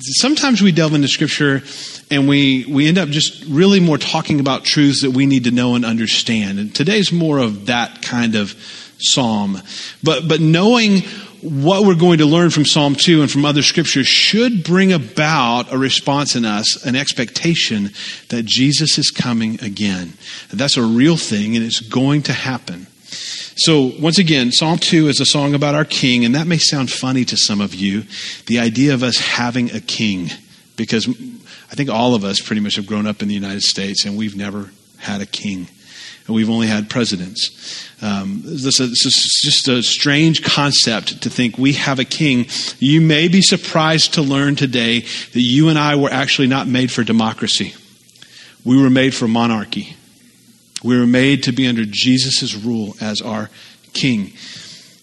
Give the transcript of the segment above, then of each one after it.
sometimes we delve into scripture and we, we end up just really more talking about truths that we need to know and understand. And today's more of that kind of psalm. But, but knowing what we're going to learn from Psalm 2 and from other scriptures should bring about a response in us, an expectation that Jesus is coming again. That's a real thing and it's going to happen. So, once again, Psalm 2 is a song about our king, and that may sound funny to some of you, the idea of us having a king, because I think all of us pretty much have grown up in the United States and we've never had a king. And we've only had presidents. Um, this, this is just a strange concept to think we have a king. You may be surprised to learn today that you and I were actually not made for democracy. We were made for monarchy. We were made to be under Jesus' rule as our king.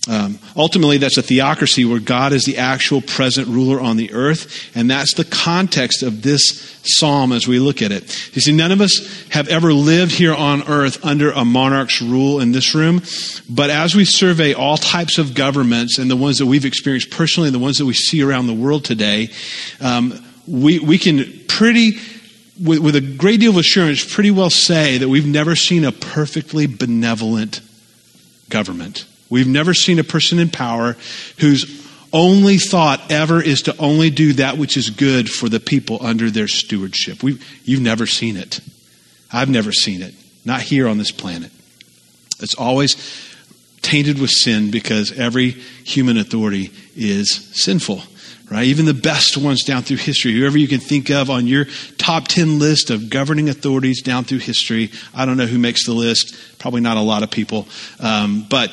Um, ultimately, that's a theocracy where God is the actual present ruler on the earth, and that's the context of this psalm as we look at it. You see, none of us have ever lived here on earth under a monarch's rule in this room, but as we survey all types of governments and the ones that we've experienced personally and the ones that we see around the world today, um, we, we can pretty with, with a great deal of assurance, pretty well say that we've never seen a perfectly benevolent government. We've never seen a person in power whose only thought ever is to only do that which is good for the people under their stewardship. We've, you've never seen it. I've never seen it. Not here on this planet. It's always tainted with sin because every human authority is sinful right? Even the best ones down through history, whoever you can think of on your top 10 list of governing authorities down through history. I don't know who makes the list, probably not a lot of people. Um, but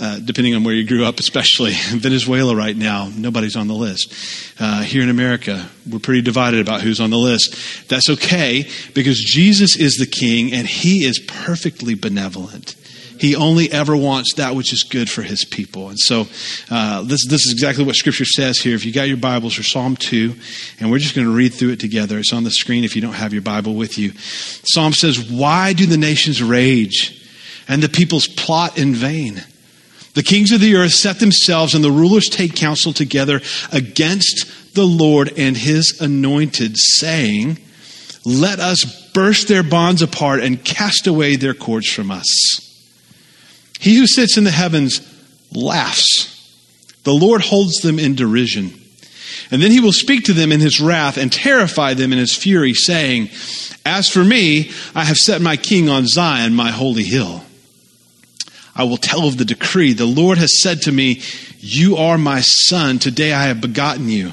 uh, depending on where you grew up, especially Venezuela right now, nobody's on the list. Uh, here in America, we're pretty divided about who's on the list. That's okay because Jesus is the king and he is perfectly benevolent. He only ever wants that which is good for his people. And so uh, this, this is exactly what Scripture says here. If you got your Bibles for Psalm 2, and we're just going to read through it together. It's on the screen if you don't have your Bible with you. Psalm says, Why do the nations rage and the peoples plot in vain? The kings of the earth set themselves and the rulers take counsel together against the Lord and his anointed, saying, Let us burst their bonds apart and cast away their cords from us. He who sits in the heavens laughs. The Lord holds them in derision. And then he will speak to them in his wrath and terrify them in his fury, saying, As for me, I have set my king on Zion, my holy hill. I will tell of the decree. The Lord has said to me, You are my son. Today I have begotten you.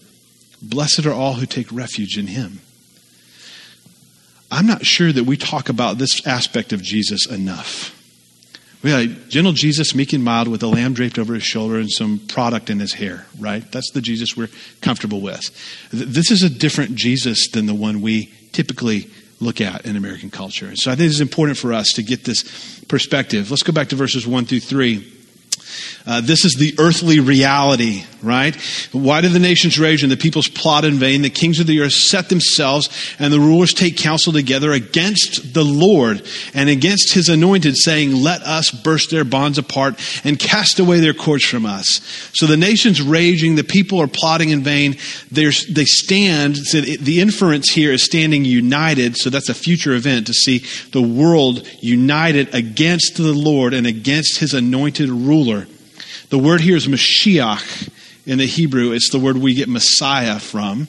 Blessed are all who take refuge in him. I'm not sure that we talk about this aspect of Jesus enough. We have gentle Jesus, meek and mild, with a lamb draped over his shoulder and some product in his hair, right? That's the Jesus we're comfortable with. This is a different Jesus than the one we typically look at in American culture. And So I think it's important for us to get this perspective. Let's go back to verses 1 through 3. Uh, this is the earthly reality, right? Why do the nations rage and the peoples plot in vain? The kings of the earth set themselves and the rulers take counsel together against the Lord and against his anointed, saying, Let us burst their bonds apart and cast away their cords from us. So the nations raging, the people are plotting in vain. They're, they stand, so the inference here is standing united, so that's a future event to see the world united against the Lord and against his anointed ruler. The word here is Mashiach in the Hebrew. It's the word we get Messiah from.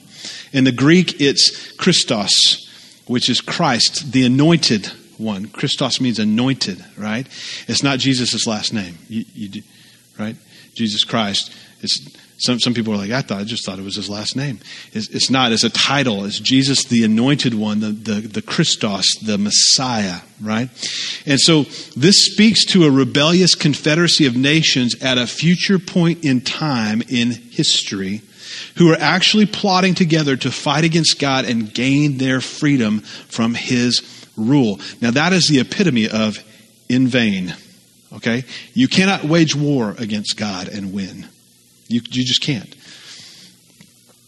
In the Greek, it's Christos, which is Christ, the anointed one. Christos means anointed, right? It's not Jesus' last name, you, you, right? Jesus Christ. It's some, some people are like, I thought, I just thought it was his last name. It's, it's not. It's a title. It's Jesus, the anointed one, the, the, the Christos, the Messiah, right? And so this speaks to a rebellious confederacy of nations at a future point in time in history who are actually plotting together to fight against God and gain their freedom from his rule. Now, that is the epitome of in vain. Okay? You cannot wage war against God and win. You, you just can't.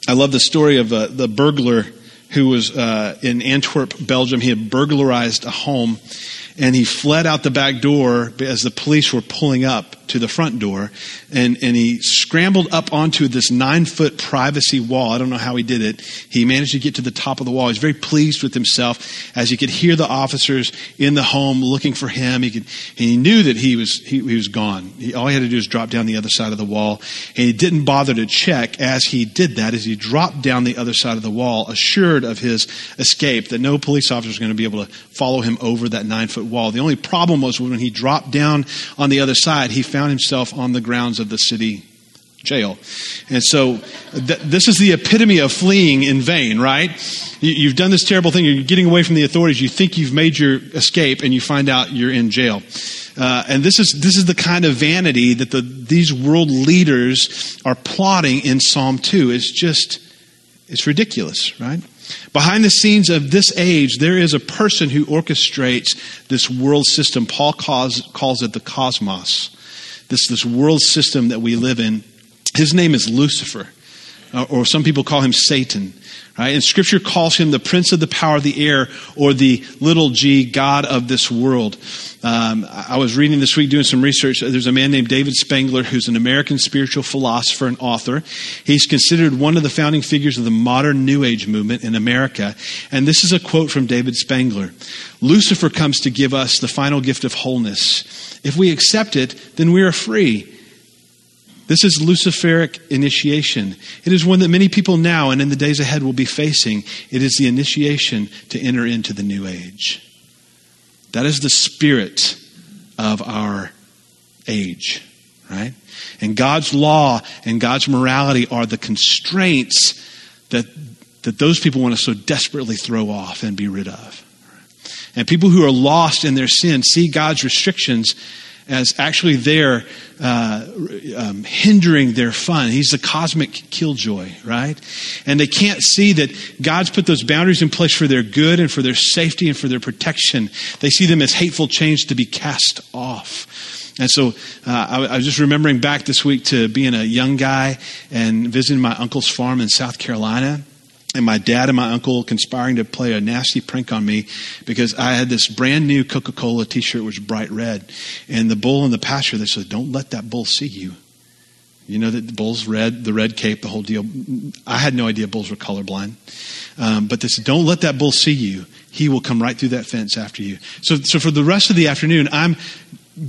I love the story of uh, the burglar who was uh, in Antwerp, Belgium. He had burglarized a home and he fled out the back door as the police were pulling up to the front door and, and he scrambled up onto this nine foot privacy wall. I don't know how he did it. He managed to get to the top of the wall. He was very pleased with himself as he could hear the officers in the home looking for him. He could, he knew that he was, he, he was gone. He, all he had to do was drop down the other side of the wall. And he didn't bother to check as he did that, as he dropped down the other side of the wall, assured of his escape, that no police officer was going to be able to follow him over that nine foot wall. The only problem was when he dropped down on the other side, he found himself on the grounds of the city jail. And so th- this is the epitome of fleeing in vain, right? You, have done this terrible thing. You're getting away from the authorities. You think you've made your escape, and you find out you're in jail. Uh, and this is this is the kind of vanity that the, these world leaders are plotting in Psalm two. It's just it's ridiculous, right? Behind the scenes of this age, there is a person who orchestrates this world system. Paul calls, calls it the cosmos this, this world system that we live in. His name is Lucifer, uh, or some people call him Satan. Right? And scripture calls him the prince of the power of the air or the little g God of this world. Um, I was reading this week doing some research. There's a man named David Spangler who's an American spiritual philosopher and author. He's considered one of the founding figures of the modern New Age movement in America. And this is a quote from David Spangler Lucifer comes to give us the final gift of wholeness. If we accept it, then we are free. This is Luciferic initiation. It is one that many people now and in the days ahead will be facing. It is the initiation to enter into the new age. That is the spirit of our age, right? And God's law and God's morality are the constraints that, that those people want to so desperately throw off and be rid of. And people who are lost in their sin see God's restrictions as actually there uh, um, hindering their fun. He's the cosmic killjoy, right? And they can't see that God's put those boundaries in place for their good and for their safety and for their protection. They see them as hateful chains to be cast off. And so uh, I, I was just remembering back this week to being a young guy and visiting my uncle's farm in South Carolina and my dad and my uncle conspiring to play a nasty prank on me because I had this brand new Coca Cola t shirt, which was bright red. And the bull in the pasture, they said, Don't let that bull see you. You know that the bull's red, the red cape, the whole deal. I had no idea bulls were colorblind. Um, but said, Don't let that bull see you. He will come right through that fence after you. So, so for the rest of the afternoon, I'm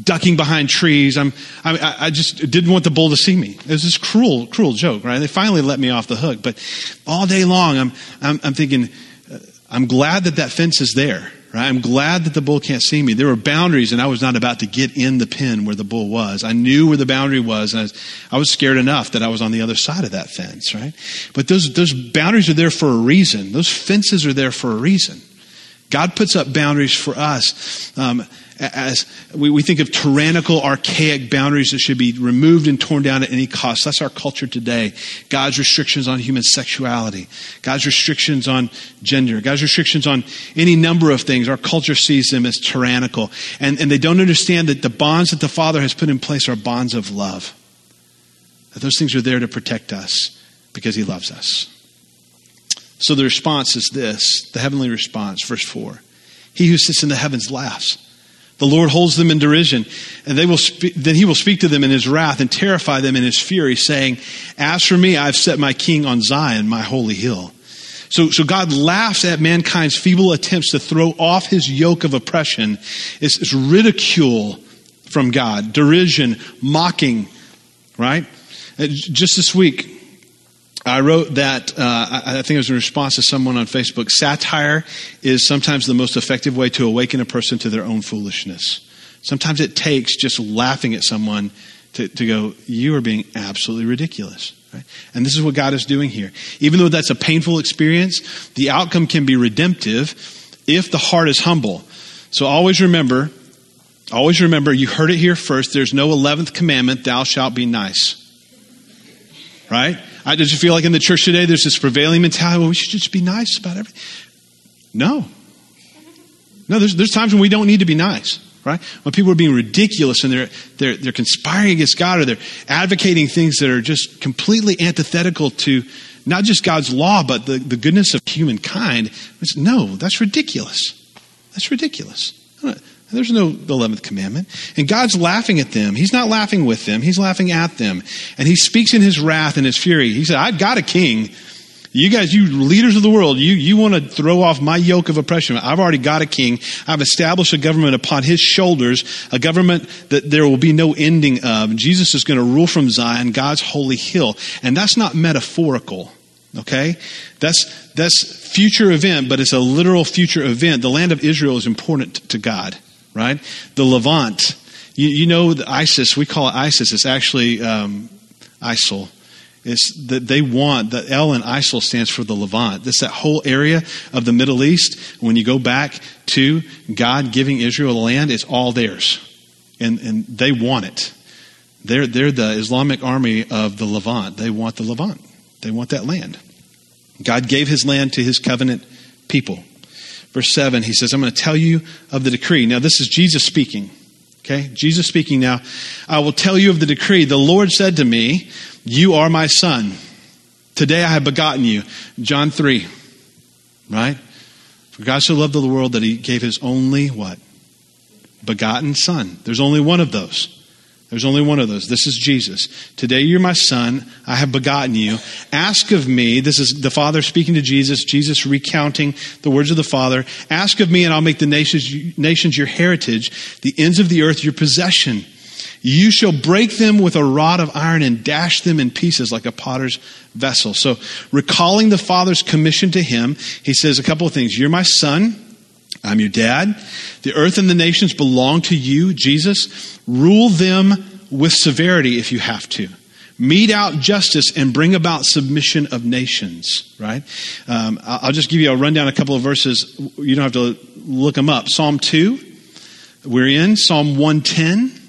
ducking behind trees. I'm, I, I, just didn't want the bull to see me. It was this cruel, cruel joke, right? They finally let me off the hook. But all day long, I'm, I'm, I'm thinking, uh, I'm glad that that fence is there, right? I'm glad that the bull can't see me. There were boundaries, and I was not about to get in the pen where the bull was. I knew where the boundary was, and I was, I was scared enough that I was on the other side of that fence, right? But those, those boundaries are there for a reason. Those fences are there for a reason. God puts up boundaries for us. Um, as we, we think of tyrannical, archaic boundaries that should be removed and torn down at any cost. That's our culture today. God's restrictions on human sexuality, God's restrictions on gender, God's restrictions on any number of things. Our culture sees them as tyrannical. And, and they don't understand that the bonds that the Father has put in place are bonds of love. That those things are there to protect us because He loves us. So the response is this the heavenly response, verse 4. He who sits in the heavens laughs. The Lord holds them in derision, and they will spe- then he will speak to them in his wrath and terrify them in his fury, saying, As for me, I've set my king on Zion, my holy hill. So, so God laughs at mankind's feeble attempts to throw off his yoke of oppression. It's, it's ridicule from God, derision, mocking, right? Uh, just this week, I wrote that, uh, I think it was in response to someone on Facebook satire is sometimes the most effective way to awaken a person to their own foolishness. Sometimes it takes just laughing at someone to, to go, You are being absolutely ridiculous. Right? And this is what God is doing here. Even though that's a painful experience, the outcome can be redemptive if the heart is humble. So always remember, always remember, you heard it here first. There's no 11th commandment, thou shalt be nice. Right? I just feel like in the church today, there's this prevailing mentality, well, we should just be nice about everything. No. No, there's, there's times when we don't need to be nice, right? When people are being ridiculous and they're, they're, they're conspiring against God or they're advocating things that are just completely antithetical to not just God's law, but the, the goodness of humankind. No, that's ridiculous. That's ridiculous. There's no 11th commandment. And God's laughing at them. He's not laughing with them, He's laughing at them. And He speaks in His wrath and His fury. He said, I've got a king. You guys, you leaders of the world, you, you want to throw off my yoke of oppression. I've already got a king. I've established a government upon his shoulders, a government that there will be no ending of. Jesus is going to rule from Zion, God's holy hill. And that's not metaphorical. Okay? That's, that's future event, but it's a literal future event. The land of Israel is important to God, right? The Levant. You, you know, ISIS, we call it ISIS. It's actually um, ISIL. It's that they want, the L in ISIL stands for the Levant. This that whole area of the Middle East. When you go back to God giving Israel the land, it's all theirs. And, and they want it. They're, they're the Islamic army of the Levant. They want the Levant. They want that land. God gave his land to his covenant people. Verse 7, he says, I'm going to tell you of the decree. Now, this is Jesus speaking. Okay? Jesus speaking now. I will tell you of the decree. The Lord said to me, You are my son. Today I have begotten you. John 3. Right? For God so loved the world that he gave his only what? Begotten son. There's only one of those. There's only one of those. This is Jesus. Today you're my son. I have begotten you. Ask of me. This is the Father speaking to Jesus. Jesus recounting the words of the Father. Ask of me, and I'll make the nations, nations your heritage, the ends of the earth your possession. You shall break them with a rod of iron and dash them in pieces like a potter's vessel. So, recalling the Father's commission to him, he says a couple of things. You're my son. I'm your dad. The earth and the nations belong to you, Jesus. Rule them with severity if you have to. Mete out justice and bring about submission of nations, right? Um, I'll just give you a rundown, a couple of verses. You don't have to look them up. Psalm 2, we're in. Psalm 110.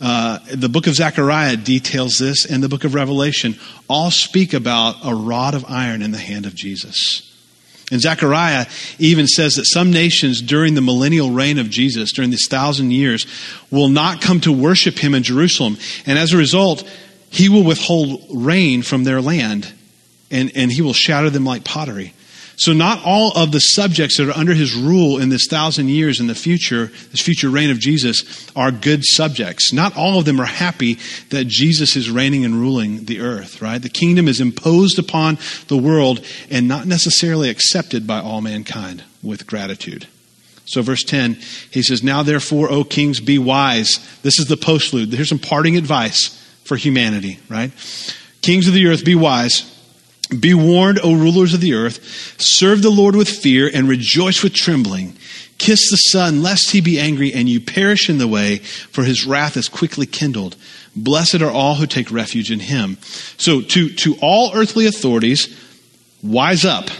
Uh, the book of Zechariah details this, and the book of Revelation all speak about a rod of iron in the hand of Jesus. And Zechariah even says that some nations during the millennial reign of Jesus, during this thousand years, will not come to worship him in Jerusalem. And as a result, he will withhold rain from their land and, and he will shatter them like pottery. So, not all of the subjects that are under his rule in this thousand years in the future, this future reign of Jesus, are good subjects. Not all of them are happy that Jesus is reigning and ruling the earth, right? The kingdom is imposed upon the world and not necessarily accepted by all mankind with gratitude. So, verse 10, he says, Now therefore, O kings, be wise. This is the postlude. Here's some parting advice for humanity, right? Kings of the earth, be wise. Be warned, O rulers of the earth. Serve the Lord with fear and rejoice with trembling. Kiss the Son, lest he be angry and you perish in the way, for his wrath is quickly kindled. Blessed are all who take refuge in him. So, to, to all earthly authorities, wise up.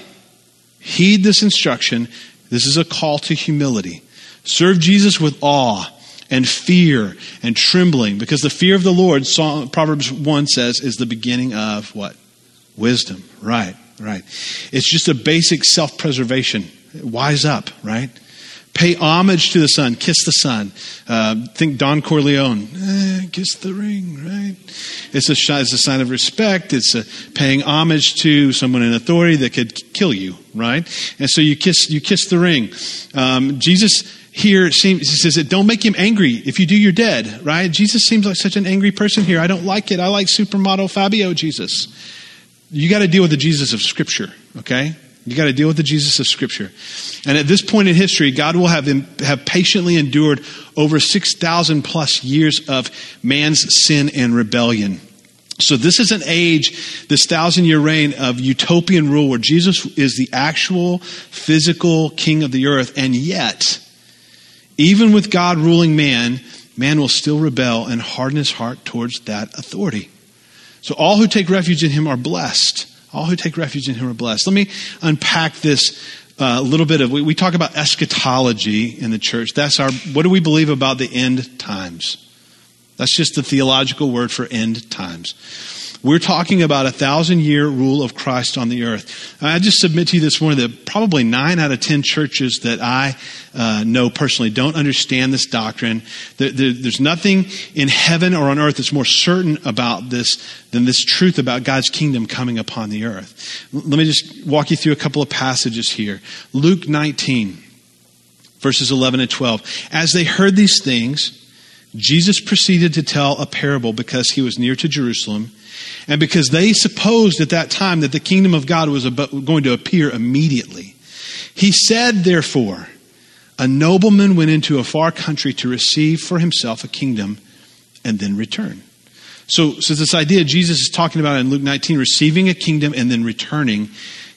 Heed this instruction. This is a call to humility. Serve Jesus with awe and fear and trembling, because the fear of the Lord, Proverbs 1 says, is the beginning of what? Wisdom, right, right. It's just a basic self preservation. Wise up, right? Pay homage to the Son. Kiss the Son. Uh, think Don Corleone. Eh, kiss the ring, right? It's a, it's a sign of respect. It's a paying homage to someone in authority that could kill you, right? And so you kiss, you kiss the ring. Um, Jesus here seems, he says that don't make him angry. If you do, you're dead, right? Jesus seems like such an angry person here. I don't like it. I like supermodel Fabio Jesus you got to deal with the Jesus of Scripture, okay? You got to deal with the Jesus of Scripture. And at this point in history, God will have, have patiently endured over 6,000 plus years of man's sin and rebellion. So this is an age, this thousand year reign of utopian rule where Jesus is the actual physical king of the earth. And yet, even with God ruling man, man will still rebel and harden his heart towards that authority. So all who take refuge in him are blessed. All who take refuge in him are blessed. Let me unpack this a uh, little bit of we, we talk about eschatology in the church. That's our what do we believe about the end times? That's just the theological word for end times. We're talking about a thousand year rule of Christ on the earth. I just submit to you this morning that probably nine out of ten churches that I uh, know personally don't understand this doctrine. There, there, there's nothing in heaven or on earth that's more certain about this than this truth about God's kingdom coming upon the earth. Let me just walk you through a couple of passages here. Luke 19, verses 11 and 12. As they heard these things, Jesus proceeded to tell a parable because he was near to Jerusalem and because they supposed at that time that the kingdom of God was going to appear immediately. He said, therefore, a nobleman went into a far country to receive for himself a kingdom and then return. So, so this idea Jesus is talking about in Luke 19, receiving a kingdom and then returning.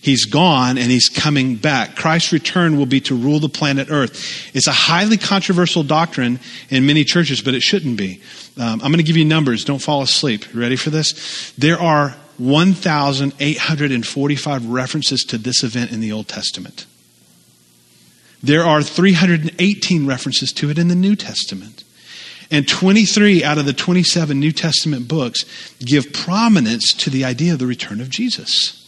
He's gone and he's coming back. Christ's return will be to rule the planet Earth. It's a highly controversial doctrine in many churches, but it shouldn't be. Um, I'm going to give you numbers. Don't fall asleep. Ready for this? There are 1,845 references to this event in the Old Testament. There are 318 references to it in the New Testament. And 23 out of the 27 New Testament books give prominence to the idea of the return of Jesus.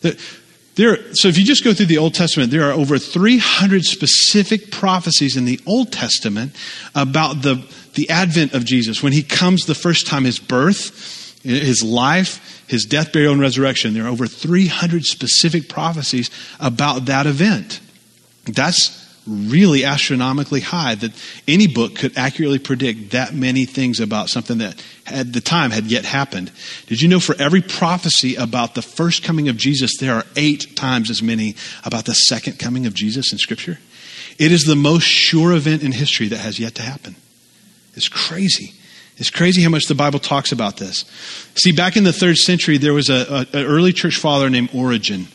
There, so if you just go through the Old Testament, there are over 300 specific prophecies in the Old Testament about the, the advent of Jesus. When he comes the first time, his birth, his life, his death, burial, and resurrection. There are over 300 specific prophecies about that event. That's really astronomically high that any book could accurately predict that many things about something that at the time had yet happened. Did you know for every prophecy about the first coming of Jesus, there are eight times as many about the second coming of Jesus in Scripture? It is the most sure event in history that has yet to happen. It's crazy. It's crazy how much the Bible talks about this. See, back in the third century, there was an early church father named Origen.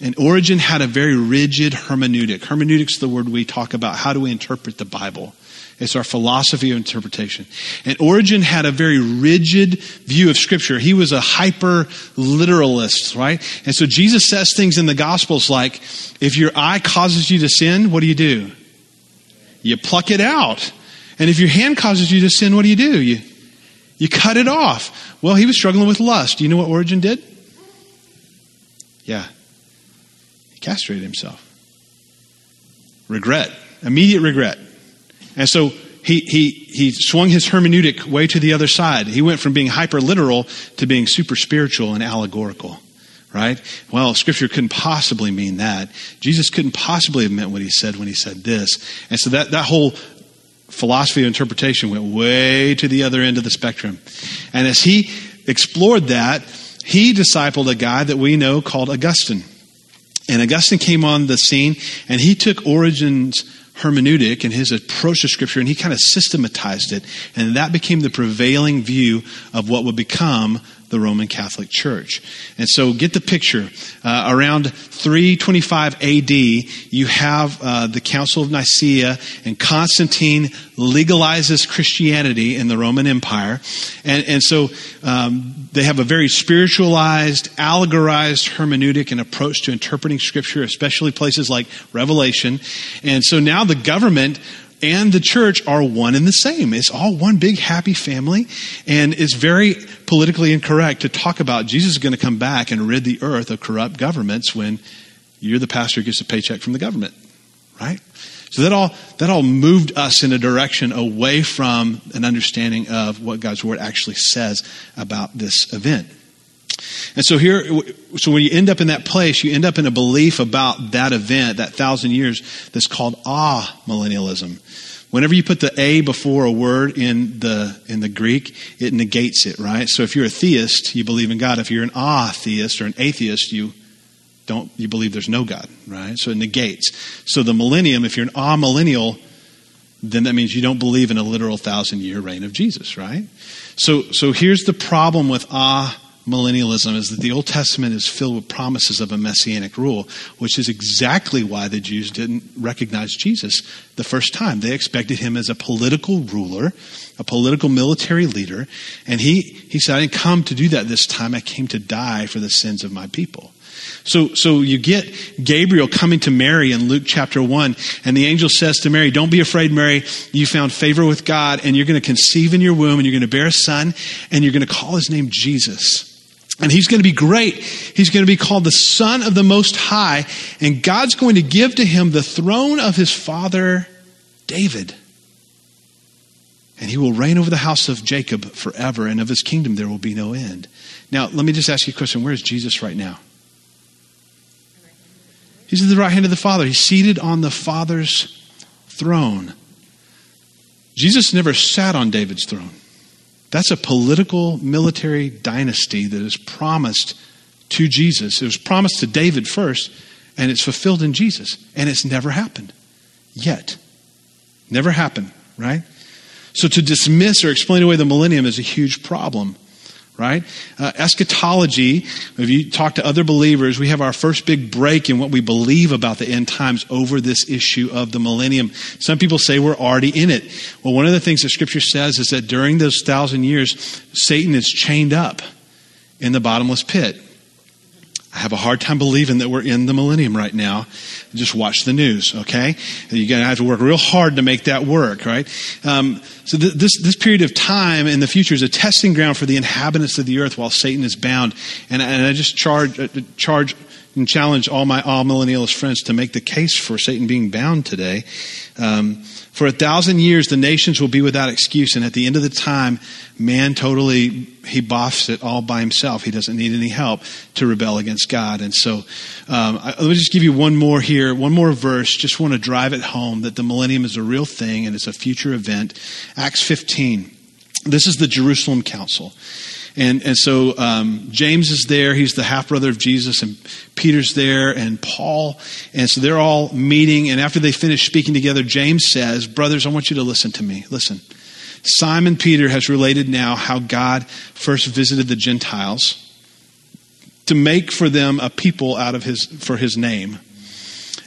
And Origen had a very rigid hermeneutic. hermeneutics the word we talk about. How do we interpret the Bible? It's our philosophy of interpretation. And Origen had a very rigid view of Scripture. He was a hyper literalist, right? And so Jesus says things in the Gospels like, if your eye causes you to sin, what do you do? You pluck it out. And if your hand causes you to sin, what do you do? You, you cut it off. Well, he was struggling with lust. Do you know what Origen did? Yeah, he castrated himself. Regret, immediate regret. And so he, he, he swung his hermeneutic way to the other side. He went from being hyper literal to being super spiritual and allegorical. Right? Well, scripture couldn't possibly mean that. Jesus couldn't possibly have meant what he said when he said this. And so that, that whole philosophy of interpretation went way to the other end of the spectrum. And as he explored that, he discipled a guy that we know called Augustine. And Augustine came on the scene and he took Origen's hermeneutic and his approach to Scripture and he kind of systematized it. And that became the prevailing view of what would become the Roman Catholic Church. And so get the picture. Uh, around 325 AD, you have uh, the Council of Nicaea, and Constantine legalizes Christianity in the Roman Empire. And, and so um, they have a very spiritualized, allegorized hermeneutic and approach to interpreting Scripture, especially places like Revelation. And so now the government and the church are one and the same. It's all one big happy family. And it's very politically incorrect to talk about Jesus is going to come back and rid the earth of corrupt governments when you're the pastor who gets a paycheck from the government. Right? So that all, that all moved us in a direction away from an understanding of what God's word actually says about this event. And so here, so when you end up in that place, you end up in a belief about that event, that thousand years, that's called ah millennialism. Whenever you put the a before a word in the in the Greek, it negates it, right? So if you're a theist, you believe in God. If you're an ah theist or an atheist, you don't you believe there's no God, right? So it negates. So the millennium, if you're an ah millennial, then that means you don't believe in a literal thousand year reign of Jesus, right? So so here's the problem with ah millennialism is that the Old Testament is filled with promises of a messianic rule, which is exactly why the Jews didn't recognize Jesus the first time. They expected him as a political ruler, a political military leader, and he, he said, I didn't come to do that this time. I came to die for the sins of my people. So, so you get Gabriel coming to Mary in Luke chapter 1, and the angel says to Mary, Don't be afraid, Mary. You found favor with God, and you're going to conceive in your womb, and you're going to bear a son, and you're going to call his name Jesus. And he's going to be great. He's going to be called the Son of the Most High, and God's going to give to him the throne of his father David. And he will reign over the house of Jacob forever, and of his kingdom there will be no end. Now, let me just ask you a question. Where is Jesus right now? He's at the right hand of the Father. He's seated on the Father's throne. Jesus never sat on David's throne. That's a political military dynasty that is promised to Jesus. It was promised to David first, and it's fulfilled in Jesus. And it's never happened yet. Never happened, right? So to dismiss or explain away the millennium is a huge problem right? Uh, eschatology, if you talk to other believers, we have our first big break in what we believe about the end times over this issue of the millennium. Some people say we're already in it. Well, one of the things that Scripture says is that during those thousand years, Satan is chained up in the bottomless pit. I have a hard time believing that we're in the millennium right now. Just watch the news, okay? You're going to have to work real hard to make that work, right? Um, so th- this this period of time in the future is a testing ground for the inhabitants of the earth while Satan is bound. And, and I just charge uh, charge and challenge all my amillennialist friends to make the case for Satan being bound today. Um, for a thousand years, the nations will be without excuse, and at the end of the time, man totally he boffs it all by himself. He doesn't need any help to rebel against God. And so, um, I, let me just give you one more here, one more verse. Just want to drive it home that the millennium is a real thing and it's a future event. Acts 15. This is the Jerusalem Council. And, and so um, James is there. He's the half brother of Jesus. And Peter's there and Paul. And so they're all meeting. And after they finish speaking together, James says, Brothers, I want you to listen to me. Listen. Simon Peter has related now how God first visited the Gentiles to make for them a people out of his, for his name.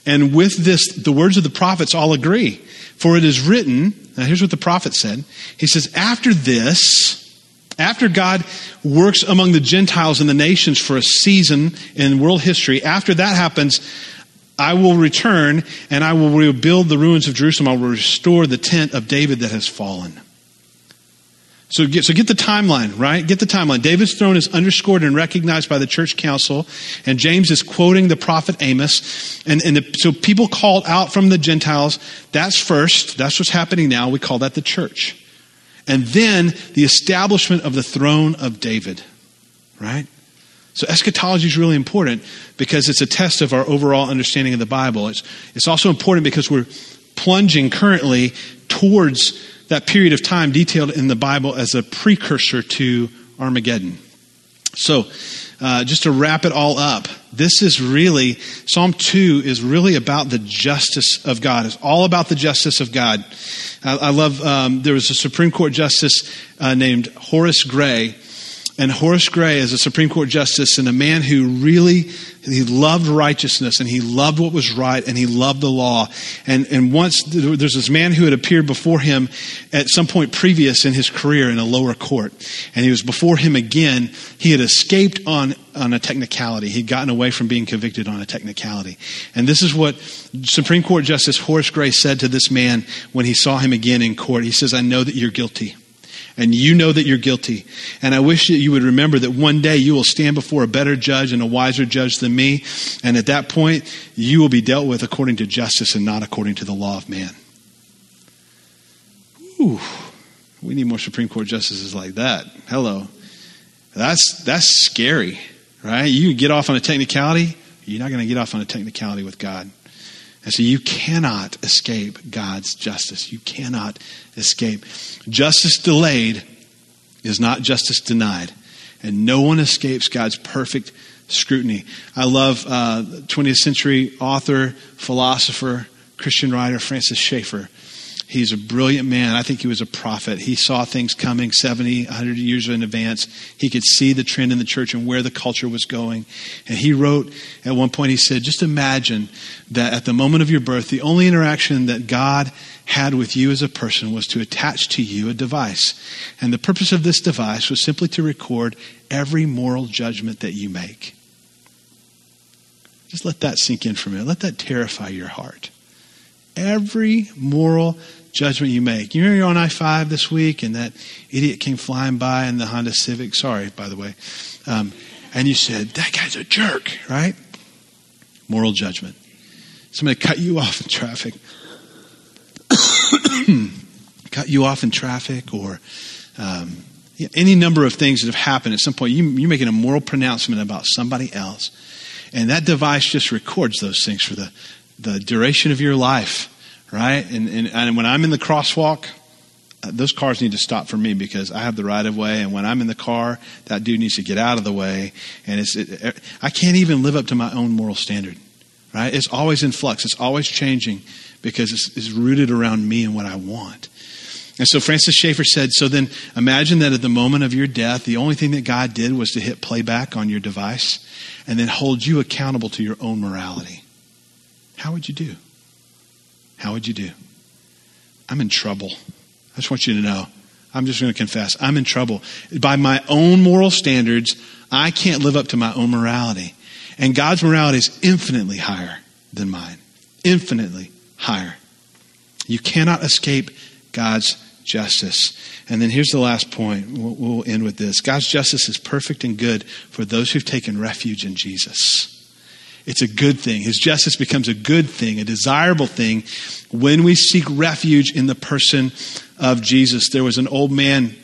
And with this, the words of the prophets all agree. For it is written, now here's what the prophet said. He says, After this, after God works among the Gentiles and the nations for a season in world history, after that happens, I will return and I will rebuild the ruins of Jerusalem. I will restore the tent of David that has fallen. So get, so get the timeline, right? Get the timeline. David's throne is underscored and recognized by the church council, and James is quoting the prophet Amos. And, and the, so people called out from the Gentiles, that's first. That's what's happening now. We call that the church and then the establishment of the throne of David, right? So eschatology is really important because it's a test of our overall understanding of the Bible. It's, it's also important because we're plunging currently towards that period of time detailed in the Bible as a precursor to Armageddon. So, uh, just to wrap it all up, this is really, Psalm 2 is really about the justice of God. It's all about the justice of God. I, I love, um, there was a Supreme Court justice uh, named Horace Gray. And Horace Gray is a Supreme Court justice and a man who really he loved righteousness and he loved what was right and he loved the law. And, and once there's this man who had appeared before him at some point previous in his career in a lower court. And he was before him again. He had escaped on, on a technicality. He'd gotten away from being convicted on a technicality. And this is what Supreme Court Justice Horace Gray said to this man when he saw him again in court. He says, I know that you're guilty and you know that you're guilty. And I wish that you would remember that one day you will stand before a better judge and a wiser judge than me. And at that point, you will be dealt with according to justice and not according to the law of man. Ooh, we need more Supreme Court justices like that. Hello. That's, that's scary, right? You get off on a technicality, you're not going to get off on a technicality with God. And so you cannot escape God's justice. You cannot escape. Justice delayed is not justice denied. And no one escapes God's perfect scrutiny. I love uh, 20th century author, philosopher, Christian writer Francis Schaeffer. He's a brilliant man. I think he was a prophet. He saw things coming 70, 100 years in advance. He could see the trend in the church and where the culture was going. And he wrote at one point, he said, Just imagine that at the moment of your birth, the only interaction that God had with you as a person was to attach to you a device. And the purpose of this device was simply to record every moral judgment that you make. Just let that sink in for a minute. Let that terrify your heart. Every moral judgment you make. You remember you're on I 5 this week and that idiot came flying by in the Honda Civic? Sorry, by the way. Um, and you said, That guy's a jerk, right? Moral judgment. Somebody cut you off in traffic. cut you off in traffic or um, any number of things that have happened at some point. You, you're making a moral pronouncement about somebody else. And that device just records those things for the, the duration of your life, right? And, and, and when I'm in the crosswalk, uh, those cars need to stop for me because I have the right of way. And when I'm in the car, that dude needs to get out of the way. And it's, it, I can't even live up to my own moral standard, right? It's always in flux. It's always changing because it's, it's rooted around me and what I want. And so Francis Schaeffer said, so then imagine that at the moment of your death, the only thing that God did was to hit playback on your device and then hold you accountable to your own morality. How would you do? How would you do? I'm in trouble. I just want you to know. I'm just going to confess. I'm in trouble. By my own moral standards, I can't live up to my own morality. And God's morality is infinitely higher than mine. Infinitely higher. You cannot escape God's justice. And then here's the last point. We'll, we'll, end with this God's justice is perfect and good for those who've taken refuge in Jesus. It's a good thing. His justice becomes a good thing, a desirable thing, when we seek refuge in the person of Jesus. There was an old man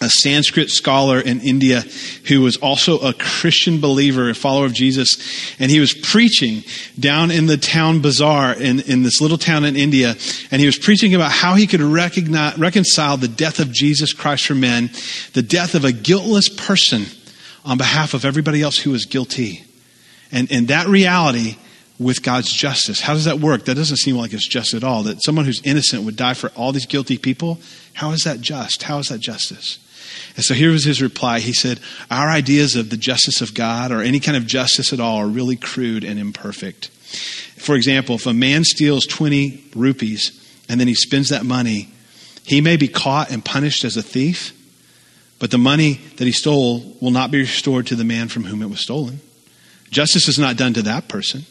a Sanskrit scholar in India who was also a Christian believer, a follower of Jesus, and he was preaching down in the town bazaar in, in this little town in India, and he was preaching about how he could reconcile the death of Jesus Christ for men, the death of a guiltless person on behalf of everybody else who was guilty. And, and that reality with God's justice. How does that work? That doesn't seem like it's just at all. That someone who's innocent would die for all these guilty people. How is that just? How is that justice? And so here was his reply. He said, Our ideas of the justice of God or any kind of justice at all are really crude and imperfect. For example, if a man steals 20 rupees and then he spends that money, he may be caught and punished as a thief, but the money that he stole will not be restored to the man from whom it was stolen. Justice is not done to that person.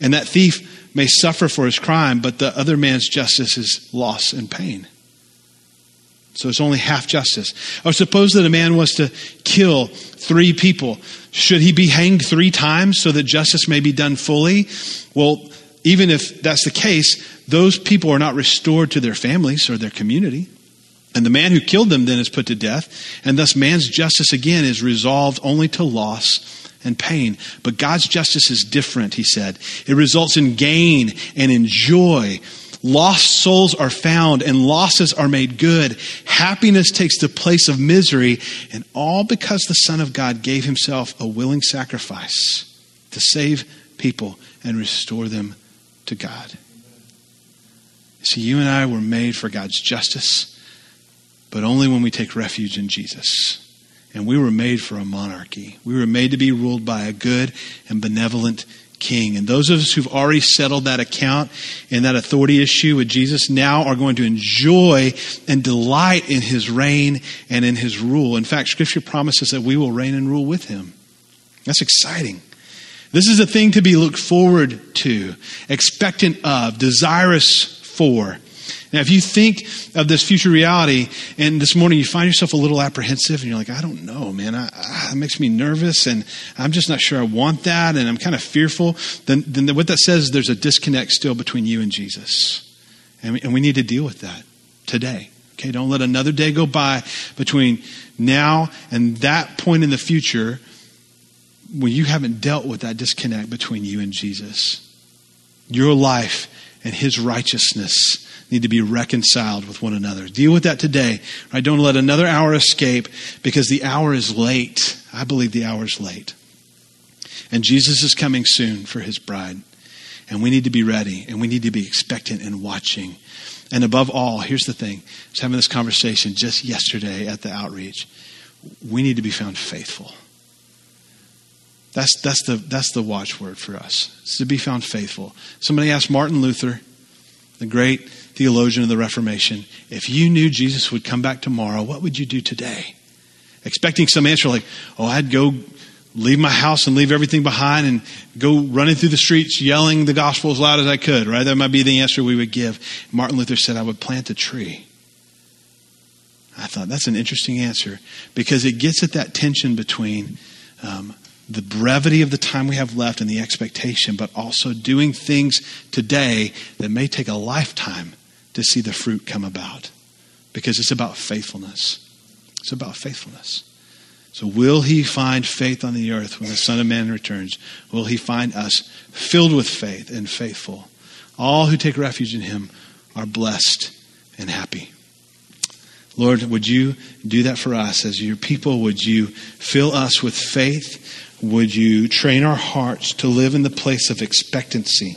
And that thief may suffer for his crime, but the other man's justice is loss and pain. So it's only half justice. Or suppose that a man was to kill three people. Should he be hanged three times so that justice may be done fully? Well, even if that's the case, those people are not restored to their families or their community. And the man who killed them then is put to death. And thus man's justice again is resolved only to loss and pain. But God's justice is different, he said. It results in gain and in joy Lost souls are found and losses are made good. Happiness takes the place of misery, and all because the Son of God gave himself a willing sacrifice to save people and restore them to God. See, you and I were made for God's justice, but only when we take refuge in Jesus. And we were made for a monarchy. We were made to be ruled by a good and benevolent king. And those of us who've already settled that account and that authority issue with Jesus now are going to enjoy and delight in his reign and in his rule. In fact, scripture promises that we will reign and rule with him. That's exciting. This is a thing to be looked forward to, expectant of, desirous for. Now, if you think of this future reality and this morning you find yourself a little apprehensive and you're like, I don't know, man, I, I, it makes me nervous and I'm just not sure I want that and I'm kind of fearful, then, then what that says is there's a disconnect still between you and Jesus. And we, and we need to deal with that today. Okay, don't let another day go by between now and that point in the future when you haven't dealt with that disconnect between you and Jesus. Your life and his righteousness need to be reconciled with one another. Deal with that today. Right? Don't let another hour escape because the hour is late. I believe the hour is late. And Jesus is coming soon for his bride. And we need to be ready and we need to be expectant and watching. And above all, here's the thing. I was having this conversation just yesterday at the outreach. We need to be found faithful. That's, that's, the, that's the watchword for us. It's to be found faithful. Somebody asked Martin Luther, the great theologian of the Reformation, if you knew Jesus would come back tomorrow, what would you do today? Expecting some answer like, oh, I'd go leave my house and leave everything behind and go running through the streets yelling the gospel as loud as I could, right? That might be the answer we would give. Martin Luther said, I would plant a tree. I thought that's an interesting answer because it gets at that tension between um, the brevity of the time we have left and the expectation, but also doing things today that may take a lifetime to see the fruit come about because it's about faithfulness. It's about faithfulness. So, will he find faith on the earth when the Son of Man returns? Will he find us filled with faith and faithful? All who take refuge in him are blessed and happy. Lord, would you do that for us as your people? Would you fill us with faith? Would you train our hearts to live in the place of expectancy?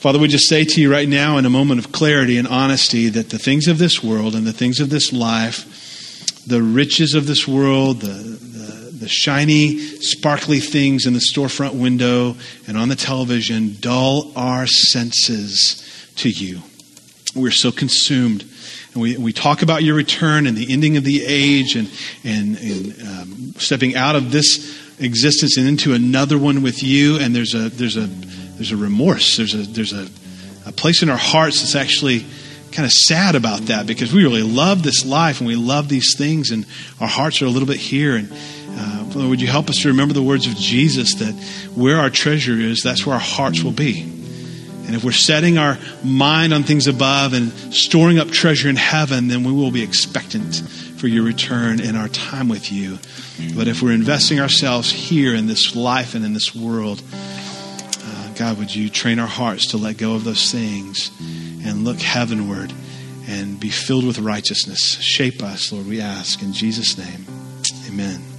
Father, we just say to you right now, in a moment of clarity and honesty, that the things of this world and the things of this life, the riches of this world, the, the, the shiny, sparkly things in the storefront window and on the television dull our senses to you. We're so consumed. And we, we talk about your return and the ending of the age and, and, and um, stepping out of this existence and into another one with you. And there's a, there's a, there's a remorse. There's a, there's a, a place in our hearts that's actually kind of sad about that because we really love this life and we love these things and our hearts are a little bit here. And uh, would you help us to remember the words of Jesus that where our treasure is, that's where our hearts will be. And if we're setting our mind on things above and storing up treasure in heaven, then we will be expectant for your return and our time with you. But if we're investing ourselves here in this life and in this world, God, would you train our hearts to let go of those things? and look heavenward and be filled with righteousness. Shape us, Lord, we ask. In Jesus' name, amen.